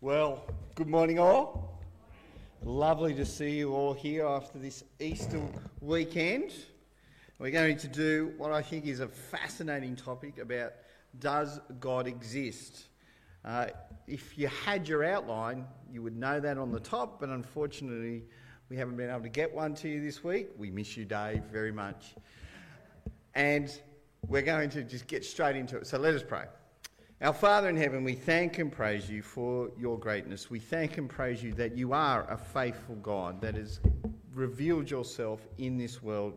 Well, good morning, all. Lovely to see you all here after this Easter weekend. We're going to do what I think is a fascinating topic about does God exist? Uh, if you had your outline, you would know that on the top, but unfortunately, we haven't been able to get one to you this week. We miss you, Dave, very much. And we're going to just get straight into it. So let us pray. Our Father in heaven, we thank and praise you for your greatness. We thank and praise you that you are a faithful God that has revealed yourself in this world.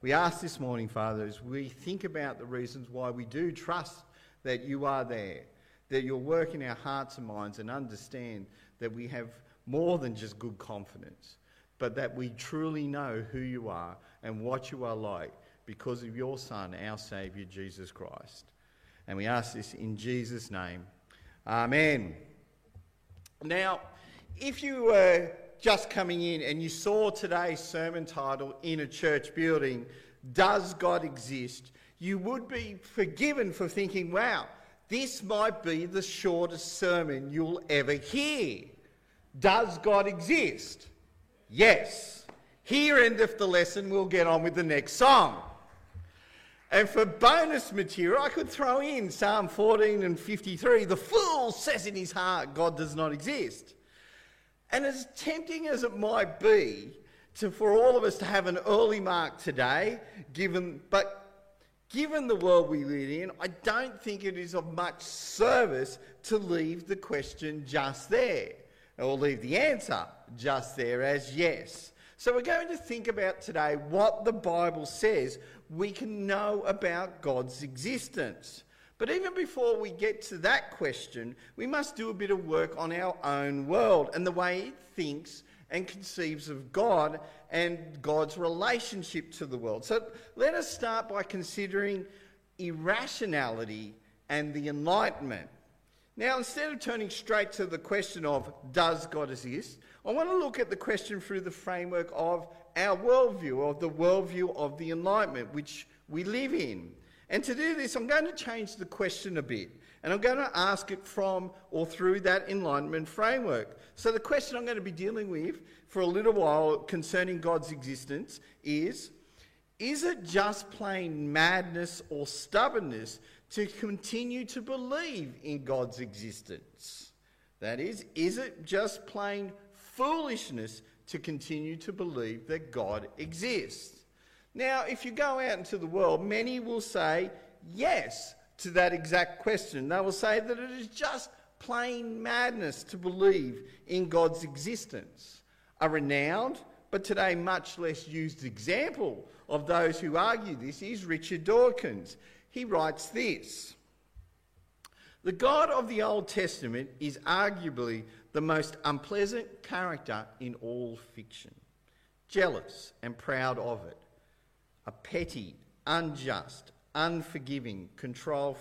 We ask this morning, Father, as we think about the reasons why we do trust that you are there, that you'll work in our hearts and minds and understand that we have more than just good confidence, but that we truly know who you are and what you are like because of your Son, our Saviour, Jesus Christ. And we ask this in Jesus' name. Amen. Now, if you were just coming in and you saw today's sermon title in a church building, Does God Exist? you would be forgiven for thinking, wow, this might be the shortest sermon you'll ever hear. Does God exist? Yes. Here endeth the lesson. We'll get on with the next song. And for bonus material, I could throw in Psalm 14 and 53. The fool says in his heart, God does not exist. And as tempting as it might be to, for all of us to have an early mark today, given, but given the world we live in, I don't think it is of much service to leave the question just there, or leave the answer just there as yes. So we're going to think about today what the Bible says we can know about God's existence. But even before we get to that question, we must do a bit of work on our own world and the way it thinks and conceives of God and God's relationship to the world. So let us start by considering irrationality and the Enlightenment. Now, instead of turning straight to the question of does God exist, I want to look at the question through the framework of our worldview, of the worldview of the Enlightenment, which we live in. And to do this, I'm going to change the question a bit. And I'm going to ask it from or through that Enlightenment framework. So, the question I'm going to be dealing with for a little while concerning God's existence is Is it just plain madness or stubbornness to continue to believe in God's existence? That is, is it just plain foolishness to continue to believe that God exists. Now, if you go out into the world, many will say yes to that exact question. They will say that it is just plain madness to believe in God's existence. A renowned, but today much less used example of those who argue this is Richard Dawkins. He writes this The God of the Old Testament is arguably the most unpleasant character in all fiction. Jealous and proud of it. A petty, unjust, unforgiving control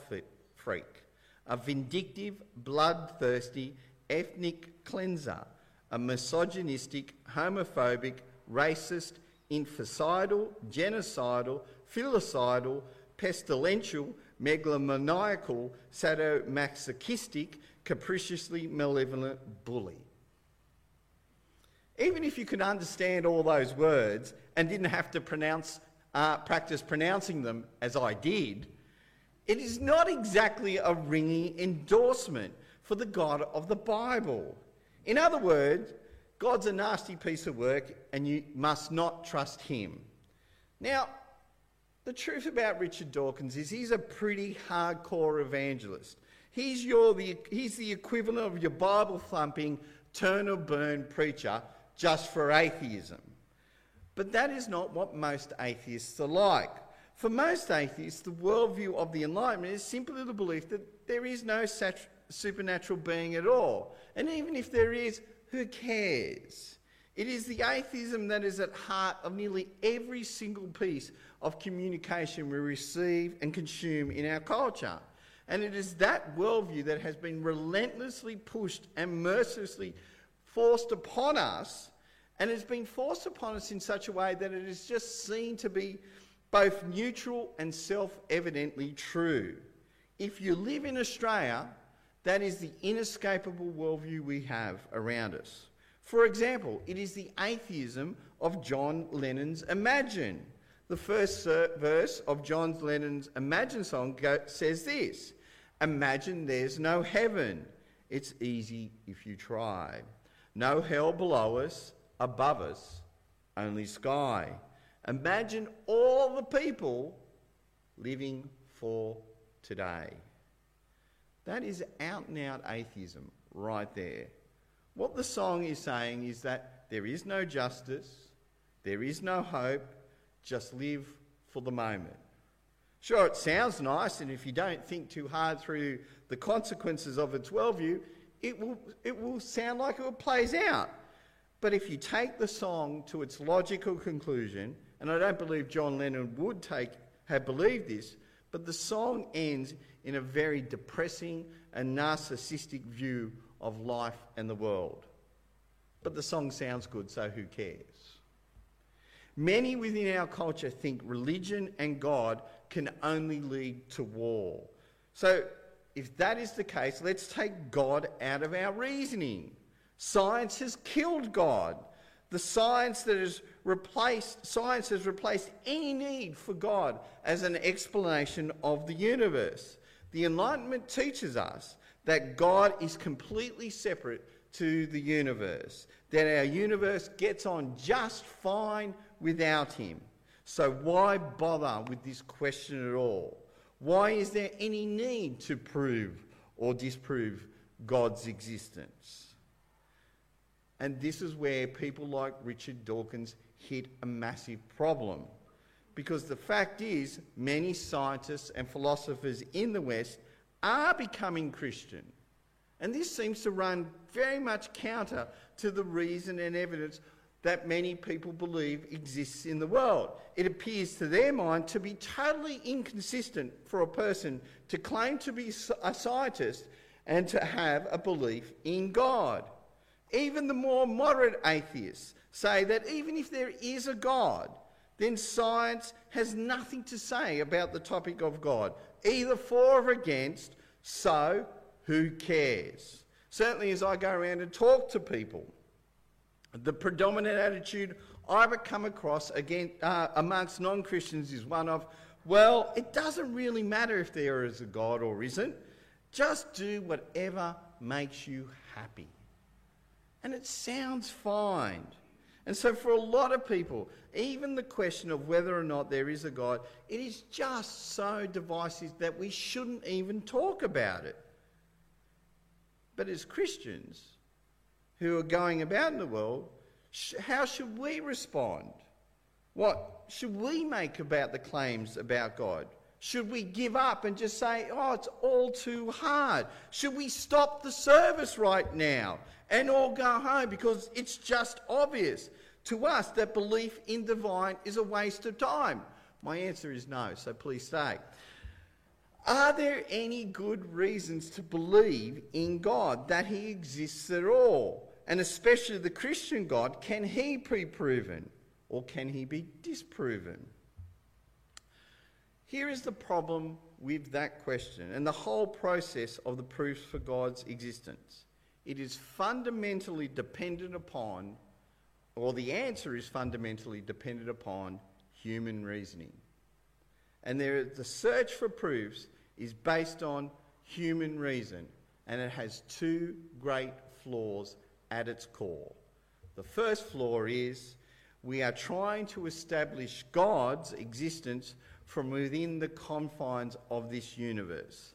freak. A vindictive, bloodthirsty, ethnic cleanser. A misogynistic, homophobic, racist, infanticidal, genocidal, filicidal, pestilential, megalomaniacal, sadomasochistic, capriciously malevolent bully. Even if you could understand all those words and didn't have to pronounce, uh, practice pronouncing them as I did, it is not exactly a ringing endorsement for the God of the Bible. In other words, God's a nasty piece of work and you must not trust him. Now, the truth about Richard Dawkins is he's a pretty hardcore evangelist. He's, your, the, he's the equivalent of your Bible thumping, turn or burn preacher just for atheism. But that is not what most atheists are like. For most atheists, the worldview of the Enlightenment is simply the belief that there is no sat- supernatural being at all. And even if there is, who cares? It is the atheism that is at heart of nearly every single piece of communication we receive and consume in our culture. And it is that worldview that has been relentlessly pushed and mercilessly forced upon us, and it's been forced upon us in such a way that it is just seen to be both neutral and self evidently true. If you live in Australia, That is the inescapable worldview we have around us. For example, it is the atheism of John Lennon's Imagine. The first verse of John Lennon's Imagine song says this Imagine there's no heaven. It's easy if you try. No hell below us, above us, only sky. Imagine all the people living for today. That is out and out atheism right there. What the song is saying is that there is no justice, there is no hope, just live for the moment. Sure, it sounds nice, and if you don't think too hard through the consequences of its worldview, it will, it will sound like it plays out. But if you take the song to its logical conclusion, and I don't believe John Lennon would take, have believed this, but the song ends in a very depressing and narcissistic view of life and the world. But the song sounds good, so who cares? Many within our culture think religion and God can only lead to war. So, if that is the case, let's take God out of our reasoning. Science has killed God. The science that has replaced science has replaced any need for God as an explanation of the universe. The Enlightenment teaches us that God is completely separate to the universe, that our universe gets on just fine without Him. So, why bother with this question at all? Why is there any need to prove or disprove God's existence? And this is where people like Richard Dawkins hit a massive problem. Because the fact is, many scientists and philosophers in the West are becoming Christian. And this seems to run very much counter to the reason and evidence that many people believe exists in the world. It appears to their mind to be totally inconsistent for a person to claim to be a scientist and to have a belief in God. Even the more moderate atheists say that even if there is a God, then science has nothing to say about the topic of God, either for or against, so who cares? Certainly, as I go around and talk to people, the predominant attitude I've come across again, uh, amongst non Christians is one of, well, it doesn't really matter if there is a God or isn't, just do whatever makes you happy. And it sounds fine. And so, for a lot of people, even the question of whether or not there is a God, it is just so divisive that we shouldn't even talk about it. But as Christians who are going about in the world, how should we respond? What should we make about the claims about God? Should we give up and just say, oh, it's all too hard? Should we stop the service right now and all go home because it's just obvious to us that belief in divine is a waste of time? My answer is no, so please stay. Are there any good reasons to believe in God, that He exists at all? And especially the Christian God, can He be proven or can He be disproven? Here is the problem with that question and the whole process of the proofs for God's existence. It is fundamentally dependent upon, or the answer is fundamentally dependent upon human reasoning. And there, the search for proofs is based on human reason, and it has two great flaws at its core. The first flaw is we are trying to establish God's existence from within the confines of this universe.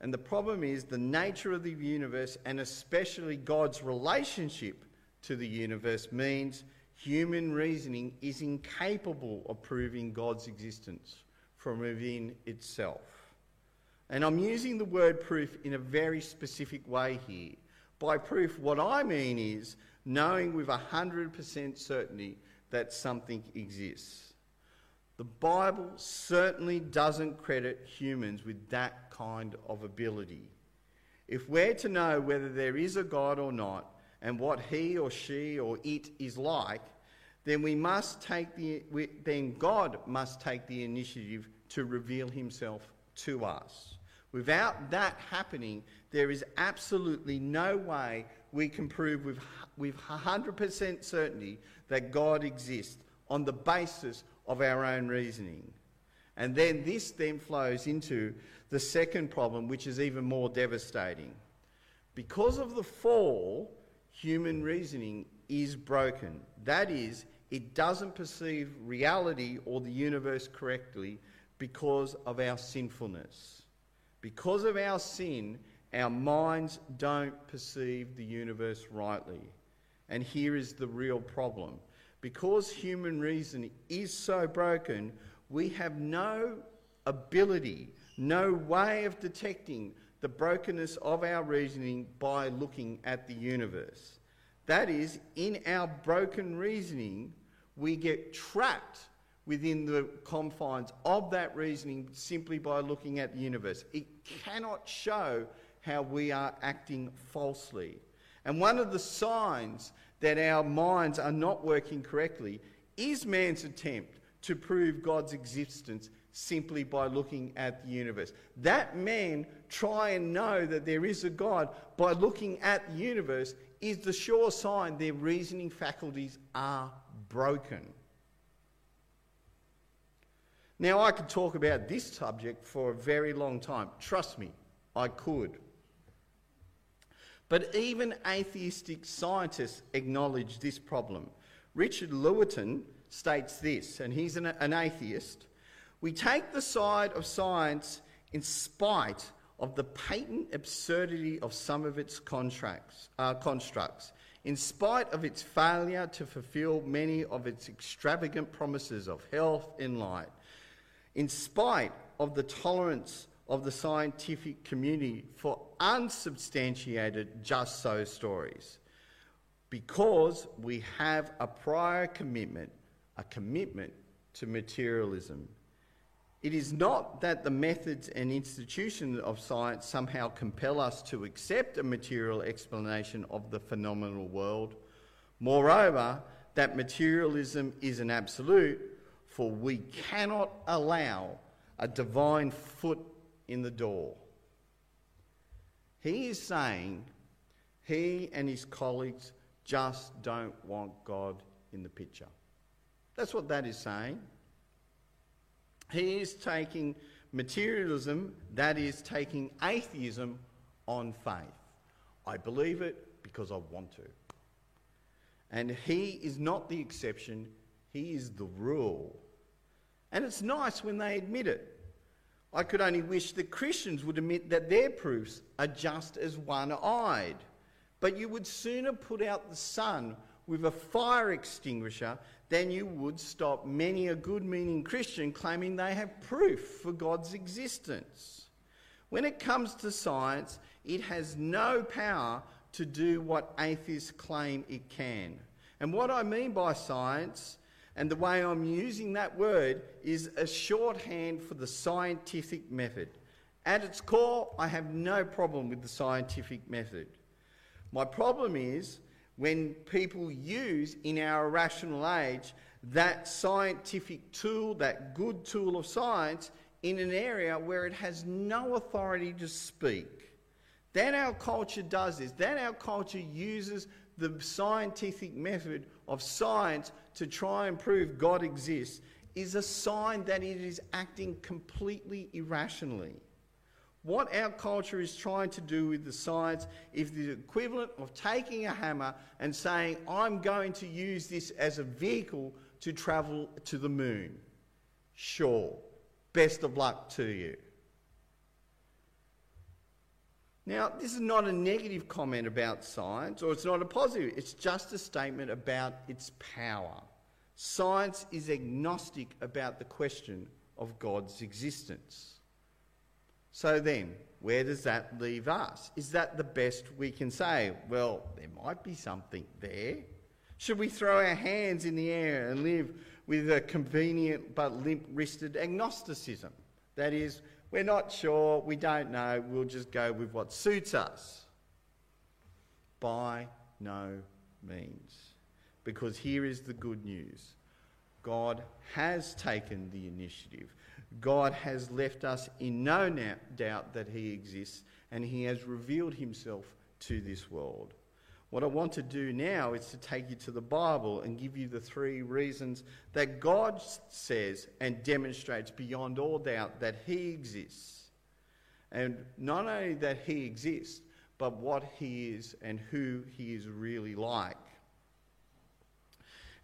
And the problem is the nature of the universe, and especially God's relationship to the universe, means human reasoning is incapable of proving God's existence from within itself. And I'm using the word proof in a very specific way here. By proof, what I mean is knowing with 100% certainty that something exists. The Bible certainly doesn't credit humans with that kind of ability. If we're to know whether there is a God or not, and what he or she or it is like, then we must take the then God must take the initiative to reveal himself to us. Without that happening, there is absolutely no way we can prove with, with 100% certainty that God exists on the basis of our own reasoning. And then this then flows into the second problem, which is even more devastating. Because of the fall, human reasoning is broken. That is, it doesn't perceive reality or the universe correctly because of our sinfulness. Because of our sin, our minds don't perceive the universe rightly. And here is the real problem. Because human reason is so broken, we have no ability, no way of detecting the brokenness of our reasoning by looking at the universe. That is, in our broken reasoning, we get trapped within the confines of that reasoning simply by looking at the universe. It cannot show how we are acting falsely. And one of the signs that our minds are not working correctly is man's attempt to prove God's existence simply by looking at the universe. That man try and know that there is a God by looking at the universe is the sure sign their reasoning faculties are broken. Now, I could talk about this subject for a very long time. Trust me, I could. But even atheistic scientists acknowledge this problem. Richard Lewontin states this, and he's an, an atheist. We take the side of science in spite of the patent absurdity of some of its contracts, uh, constructs, in spite of its failure to fulfill many of its extravagant promises of health and light, in spite of the tolerance of the scientific community for unsubstantiated just so stories, because we have a prior commitment, a commitment to materialism. It is not that the methods and institutions of science somehow compel us to accept a material explanation of the phenomenal world. Moreover, that materialism is an absolute, for we cannot allow a divine foot in the door. He is saying he and his colleagues just don't want God in the picture. That's what that is saying. He is taking materialism, that is, taking atheism on faith. I believe it because I want to. And he is not the exception, he is the rule. And it's nice when they admit it. I could only wish that Christians would admit that their proofs are just as one eyed. But you would sooner put out the sun with a fire extinguisher than you would stop many a good meaning Christian claiming they have proof for God's existence. When it comes to science, it has no power to do what atheists claim it can. And what I mean by science and the way I'm using that word is a shorthand for the scientific method. At its core, I have no problem with the scientific method. My problem is when people use in our irrational age that scientific tool, that good tool of science, in an area where it has no authority to speak. Then our culture does this. Then our culture uses the scientific method of science to try and prove God exists is a sign that it is acting completely irrationally. What our culture is trying to do with the science is the equivalent of taking a hammer and saying, I'm going to use this as a vehicle to travel to the moon. Sure. Best of luck to you. Now, this is not a negative comment about science, or it's not a positive, it's just a statement about its power. Science is agnostic about the question of God's existence. So then, where does that leave us? Is that the best we can say? Well, there might be something there. Should we throw our hands in the air and live with a convenient but limp wristed agnosticism? That is, we're not sure, we don't know, we'll just go with what suits us. By no means. Because here is the good news God has taken the initiative. God has left us in no doubt that He exists and He has revealed Himself to this world. What I want to do now is to take you to the Bible and give you the three reasons that God says and demonstrates beyond all doubt that He exists. And not only that He exists, but what He is and who He is really like.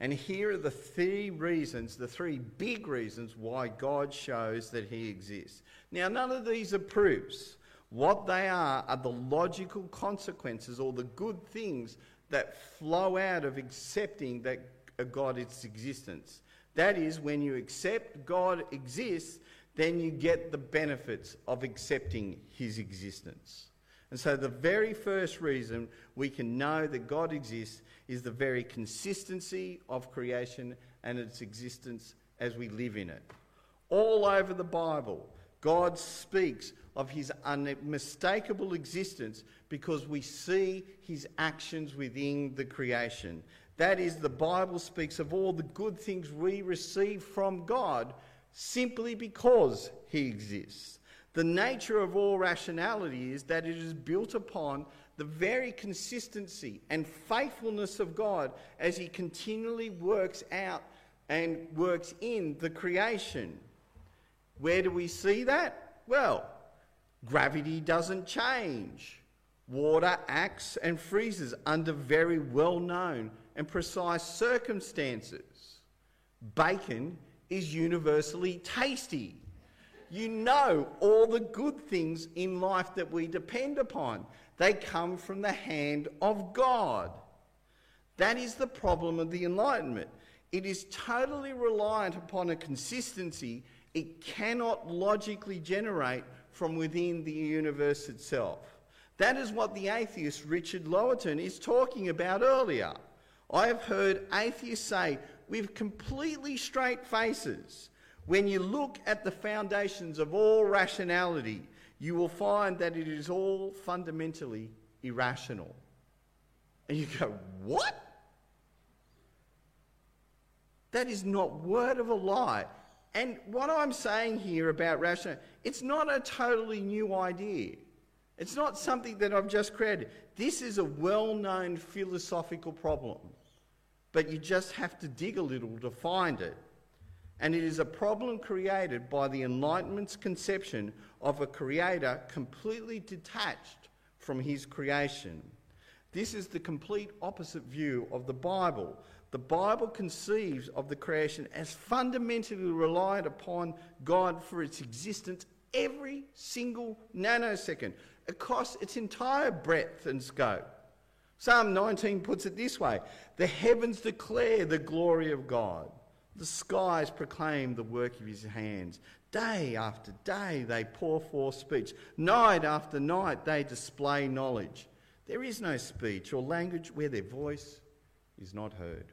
And here are the three reasons, the three big reasons why God shows that He exists. Now, none of these are proofs. What they are are the logical consequences or the good things that flow out of accepting that God is existence. That is, when you accept God exists, then you get the benefits of accepting his existence. And so, the very first reason we can know that God exists is the very consistency of creation and its existence as we live in it. All over the Bible, God speaks of his unmistakable existence because we see his actions within the creation. That is, the Bible speaks of all the good things we receive from God simply because he exists. The nature of all rationality is that it is built upon the very consistency and faithfulness of God as he continually works out and works in the creation. Where do we see that? Well, gravity doesn't change. Water acts and freezes under very well known and precise circumstances. Bacon is universally tasty. You know all the good things in life that we depend upon. They come from the hand of God. That is the problem of the Enlightenment. It is totally reliant upon a consistency it cannot logically generate from within the universe itself. That is what the atheist Richard Lewontin is talking about earlier. I have heard atheists say with completely straight faces when you look at the foundations of all rationality, you will find that it is all fundamentally irrational. And you go, What? That is not word of a lie. And what I'm saying here about rational, it's not a totally new idea. It's not something that I've just created. This is a well known philosophical problem, but you just have to dig a little to find it. And it is a problem created by the Enlightenment's conception of a creator completely detached from his creation. This is the complete opposite view of the Bible, the Bible conceives of the creation as fundamentally reliant upon God for its existence every single nanosecond across its entire breadth and scope. Psalm 19 puts it this way The heavens declare the glory of God, the skies proclaim the work of his hands. Day after day they pour forth speech, night after night they display knowledge. There is no speech or language where their voice is not heard.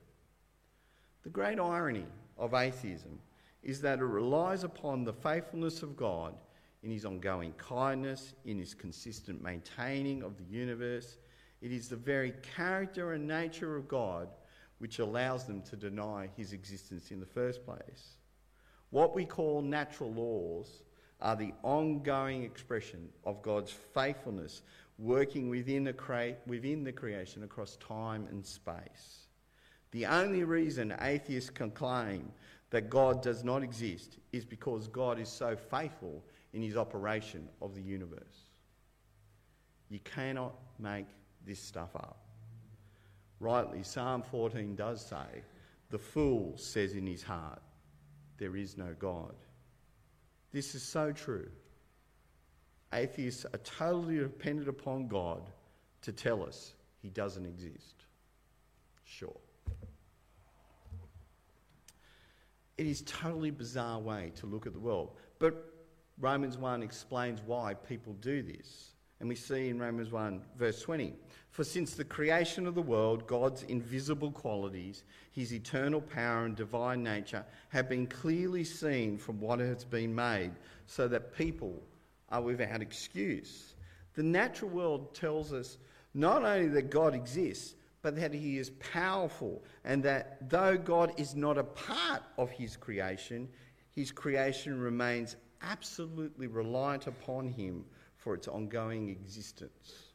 The great irony of atheism is that it relies upon the faithfulness of God in his ongoing kindness, in his consistent maintaining of the universe. It is the very character and nature of God which allows them to deny his existence in the first place. What we call natural laws are the ongoing expression of God's faithfulness working within the, within the creation across time and space. The only reason atheists can claim that God does not exist is because God is so faithful in his operation of the universe. You cannot make this stuff up. Rightly, Psalm 14 does say, The fool says in his heart, There is no God. This is so true. Atheists are totally dependent upon God to tell us he doesn't exist. Sure. It is totally bizarre way to look at the world. But Romans 1 explains why people do this. And we see in Romans 1, verse 20 For since the creation of the world, God's invisible qualities, his eternal power and divine nature, have been clearly seen from what has been made, so that people are without excuse. The natural world tells us not only that God exists, but that he is powerful, and that though God is not a part of his creation, his creation remains absolutely reliant upon him for its ongoing existence.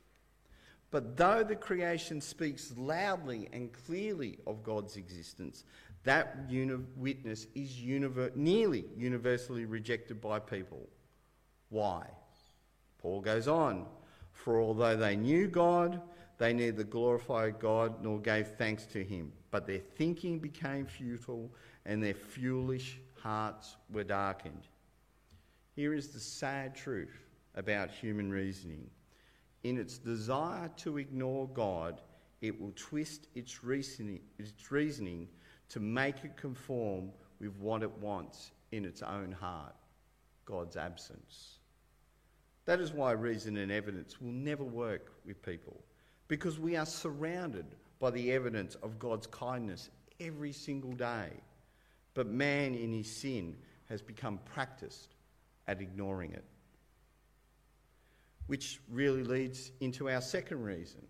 But though the creation speaks loudly and clearly of God's existence, that uni- witness is univer- nearly universally rejected by people. Why? Paul goes on, for although they knew God, they neither glorified God nor gave thanks to him, but their thinking became futile and their foolish hearts were darkened. Here is the sad truth about human reasoning. In its desire to ignore God, it will twist its reasoning, its reasoning to make it conform with what it wants in its own heart God's absence. That is why reason and evidence will never work with people, because we are surrounded by the evidence of God's kindness every single day. But man in his sin has become practiced at ignoring it. Which really leads into our second reason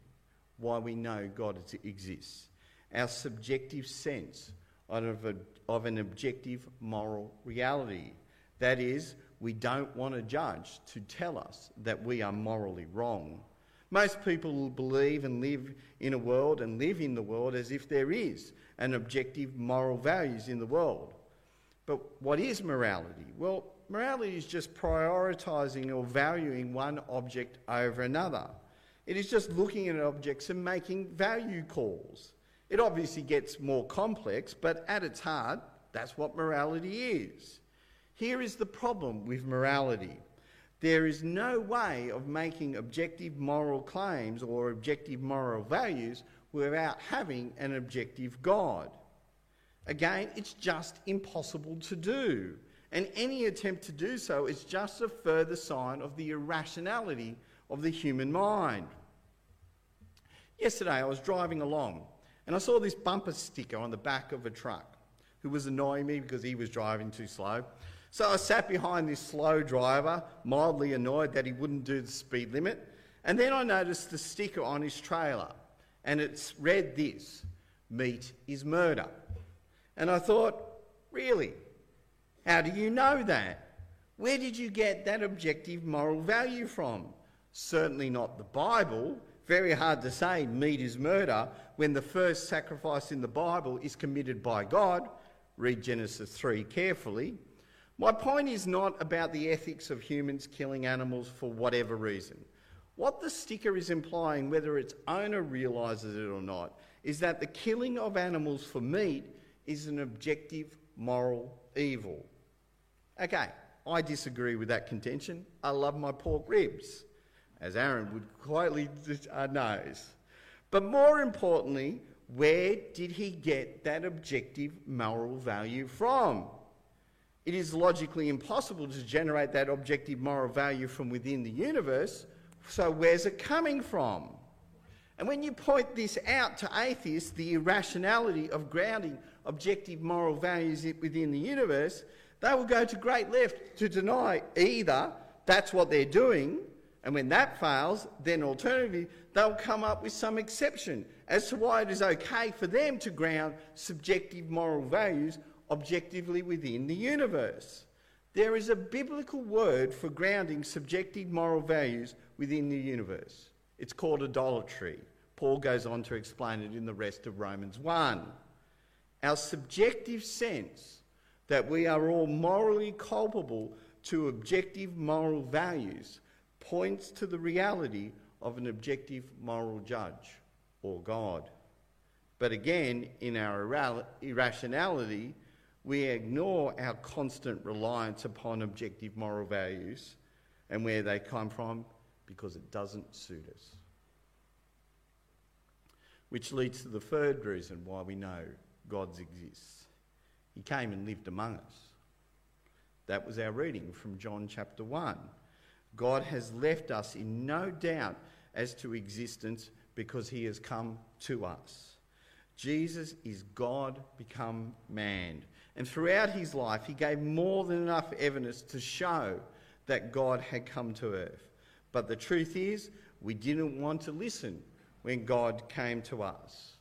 why we know God exists our subjective sense of, a, of an objective moral reality. That is, we don't want a judge to tell us that we are morally wrong. Most people believe and live in a world and live in the world as if there is an objective moral values in the world. But what is morality? Well, morality is just prioritising or valuing one object over another. It is just looking at objects and making value calls. It obviously gets more complex, but at its heart, that's what morality is. Here is the problem with morality there is no way of making objective moral claims or objective moral values without having an objective God. Again, it's just impossible to do. And any attempt to do so is just a further sign of the irrationality of the human mind. Yesterday, I was driving along and I saw this bumper sticker on the back of a truck who was annoying me because he was driving too slow. So I sat behind this slow driver, mildly annoyed that he wouldn't do the speed limit. And then I noticed the sticker on his trailer, and it's read this Meat is murder. And I thought, really? How do you know that? Where did you get that objective moral value from? Certainly not the Bible. Very hard to say meat is murder when the first sacrifice in the Bible is committed by God. Read Genesis 3 carefully. My point is not about the ethics of humans killing animals for whatever reason. What the sticker is implying, whether its owner realises it or not, is that the killing of animals for meat is an objective moral evil. Okay, I disagree with that contention. I love my pork ribs, as Aaron would quietly uh, knows. But more importantly, where did he get that objective moral value from? It is logically impossible to generate that objective moral value from within the universe, so where's it coming from? And when you point this out to atheists, the irrationality of grounding objective moral values within the universe, they will go to great lengths to deny either that's what they're doing, and when that fails, then alternatively, they'll come up with some exception as to why it is okay for them to ground subjective moral values objectively within the universe. There is a biblical word for grounding subjective moral values within the universe. It's called idolatry. Paul goes on to explain it in the rest of Romans 1. Our subjective sense that we are all morally culpable to objective moral values points to the reality of an objective moral judge or God. But again, in our irrationality, we ignore our constant reliance upon objective moral values and where they come from because it doesn't suit us. Which leads to the third reason why we know God exists. He came and lived among us. That was our reading from John chapter 1. God has left us in no doubt as to existence because he has come to us. Jesus is God become man. And throughout his life, he gave more than enough evidence to show that God had come to earth. But the truth is, we didn't want to listen when God came to us.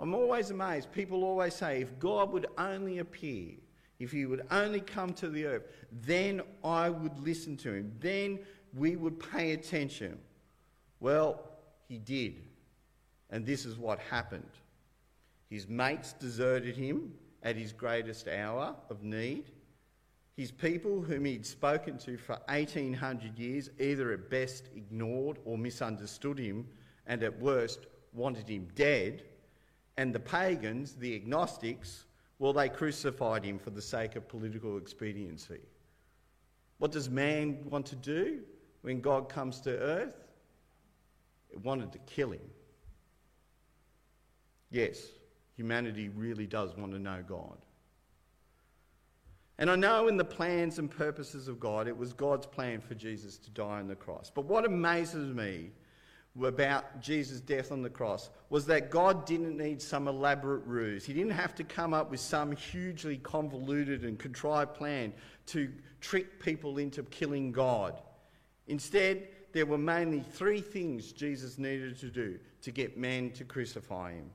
I'm always amazed. People always say, if God would only appear, if he would only come to the earth, then I would listen to him. Then we would pay attention. Well, he did. And this is what happened. His mates deserted him at his greatest hour of need. His people, whom he'd spoken to for 1800 years, either at best ignored or misunderstood him, and at worst wanted him dead. And the pagans, the agnostics, well, they crucified him for the sake of political expediency. What does man want to do when God comes to earth? It wanted to kill him. Yes, humanity really does want to know God. And I know in the plans and purposes of God, it was God's plan for Jesus to die on the cross. But what amazes me about Jesus' death on the cross was that God didn't need some elaborate ruse. He didn't have to come up with some hugely convoluted and contrived plan to trick people into killing God. Instead, there were mainly three things Jesus needed to do to get men to crucify him.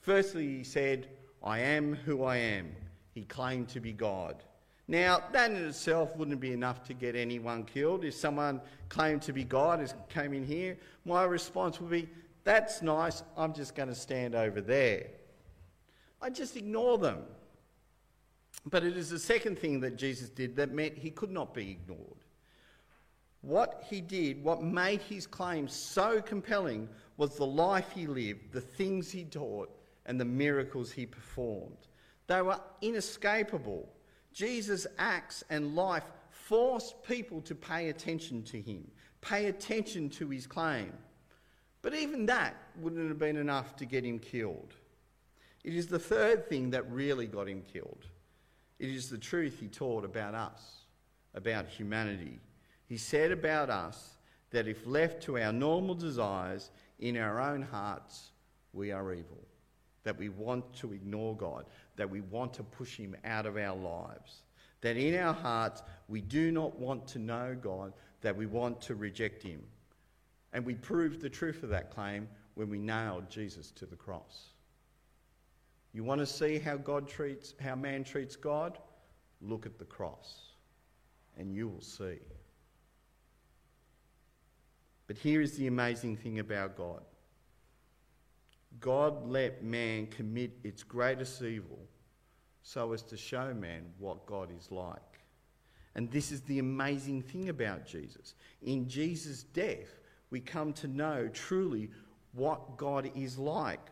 Firstly, he said, I am who I am. He claimed to be God. Now, that in itself wouldn't be enough to get anyone killed. If someone claimed to be God and came in here, my response would be, That's nice, I'm just going to stand over there. I just ignore them. But it is the second thing that Jesus did that meant he could not be ignored. What he did, what made his claim so compelling, was the life he lived, the things he taught, and the miracles he performed. They were inescapable. Jesus' acts and life forced people to pay attention to him, pay attention to his claim. But even that wouldn't have been enough to get him killed. It is the third thing that really got him killed. It is the truth he taught about us, about humanity. He said about us that if left to our normal desires in our own hearts, we are evil, that we want to ignore God, that we want to push him out of our lives. That in our hearts we do not want to know God, that we want to reject him. And we proved the truth of that claim when we nailed Jesus to the cross. You want to see how God treats how man treats God? Look at the cross and you will see. But here is the amazing thing about God. God let man commit its greatest evil so as to show man what God is like. And this is the amazing thing about Jesus. In Jesus' death, we come to know truly what God is like.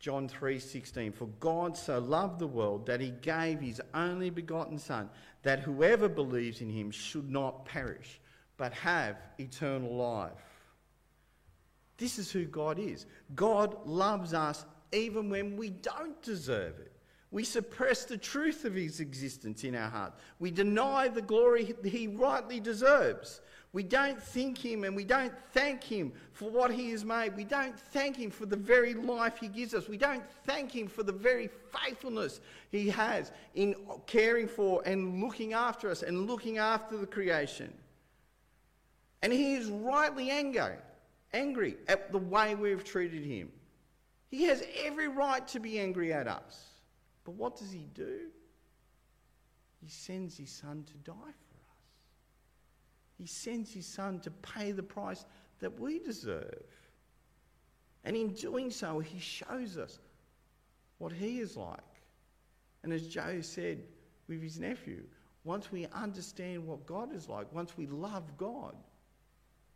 John 3:16 For God so loved the world that he gave his only begotten son that whoever believes in him should not perish but have eternal life. This is who God is. God loves us even when we don't deserve it. We suppress the truth of his existence in our heart. We deny the glory he rightly deserves. We don't think him and we don't thank him for what he has made. We don't thank him for the very life he gives us. We don't thank him for the very faithfulness he has in caring for and looking after us and looking after the creation. And he is rightly angry angry at the way we've treated him. He has every right to be angry at us. But what does he do? He sends his son to die for us. He sends his son to pay the price that we deserve. And in doing so, he shows us what he is like. And as Joe said with his nephew, once we understand what God is like, once we love God,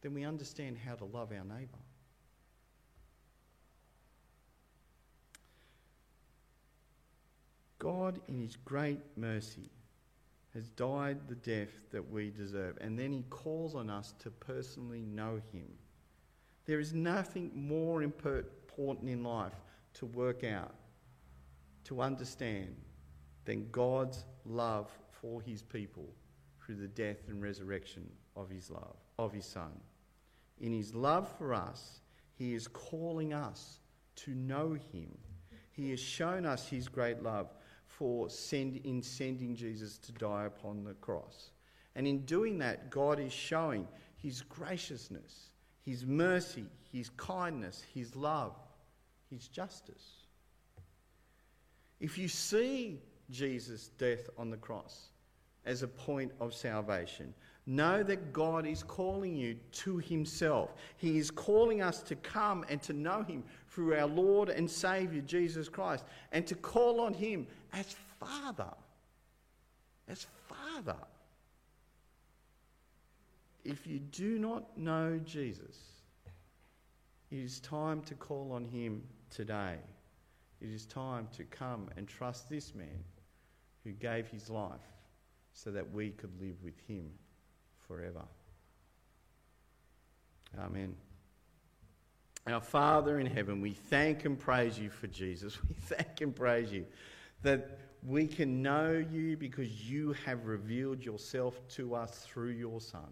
then we understand how to love our neighbour. God, in His great mercy, has died the death that we deserve, and then He calls on us to personally know Him. There is nothing more important in life to work out, to understand, than God's love for His people through the death and resurrection of His love, of His Son. In his love for us, he is calling us to know him. He has shown us his great love for send, in sending Jesus to die upon the cross. And in doing that, God is showing his graciousness, his mercy, his kindness, his love, his justice. If you see Jesus' death on the cross as a point of salvation. Know that God is calling you to Himself. He is calling us to come and to know Him through our Lord and Saviour Jesus Christ and to call on Him as Father. As Father. If you do not know Jesus, it is time to call on Him today. It is time to come and trust this man who gave his life so that we could live with Him forever. Amen. Our Father in heaven, we thank and praise you for Jesus. We thank and praise you that we can know you because you have revealed yourself to us through your Son.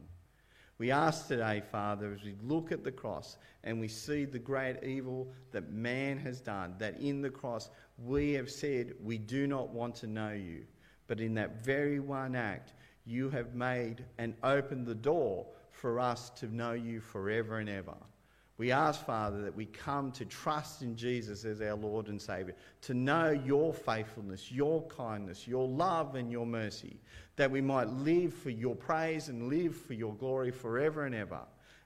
We ask today, Father, as we look at the cross and we see the great evil that man has done, that in the cross we have said we do not want to know you. But in that very one act, you have made and opened the door for us to know you forever and ever. We ask, Father, that we come to trust in Jesus as our Lord and Saviour, to know your faithfulness, your kindness, your love, and your mercy, that we might live for your praise and live for your glory forever and ever.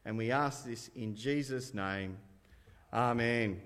And we ask this in Jesus' name. Amen.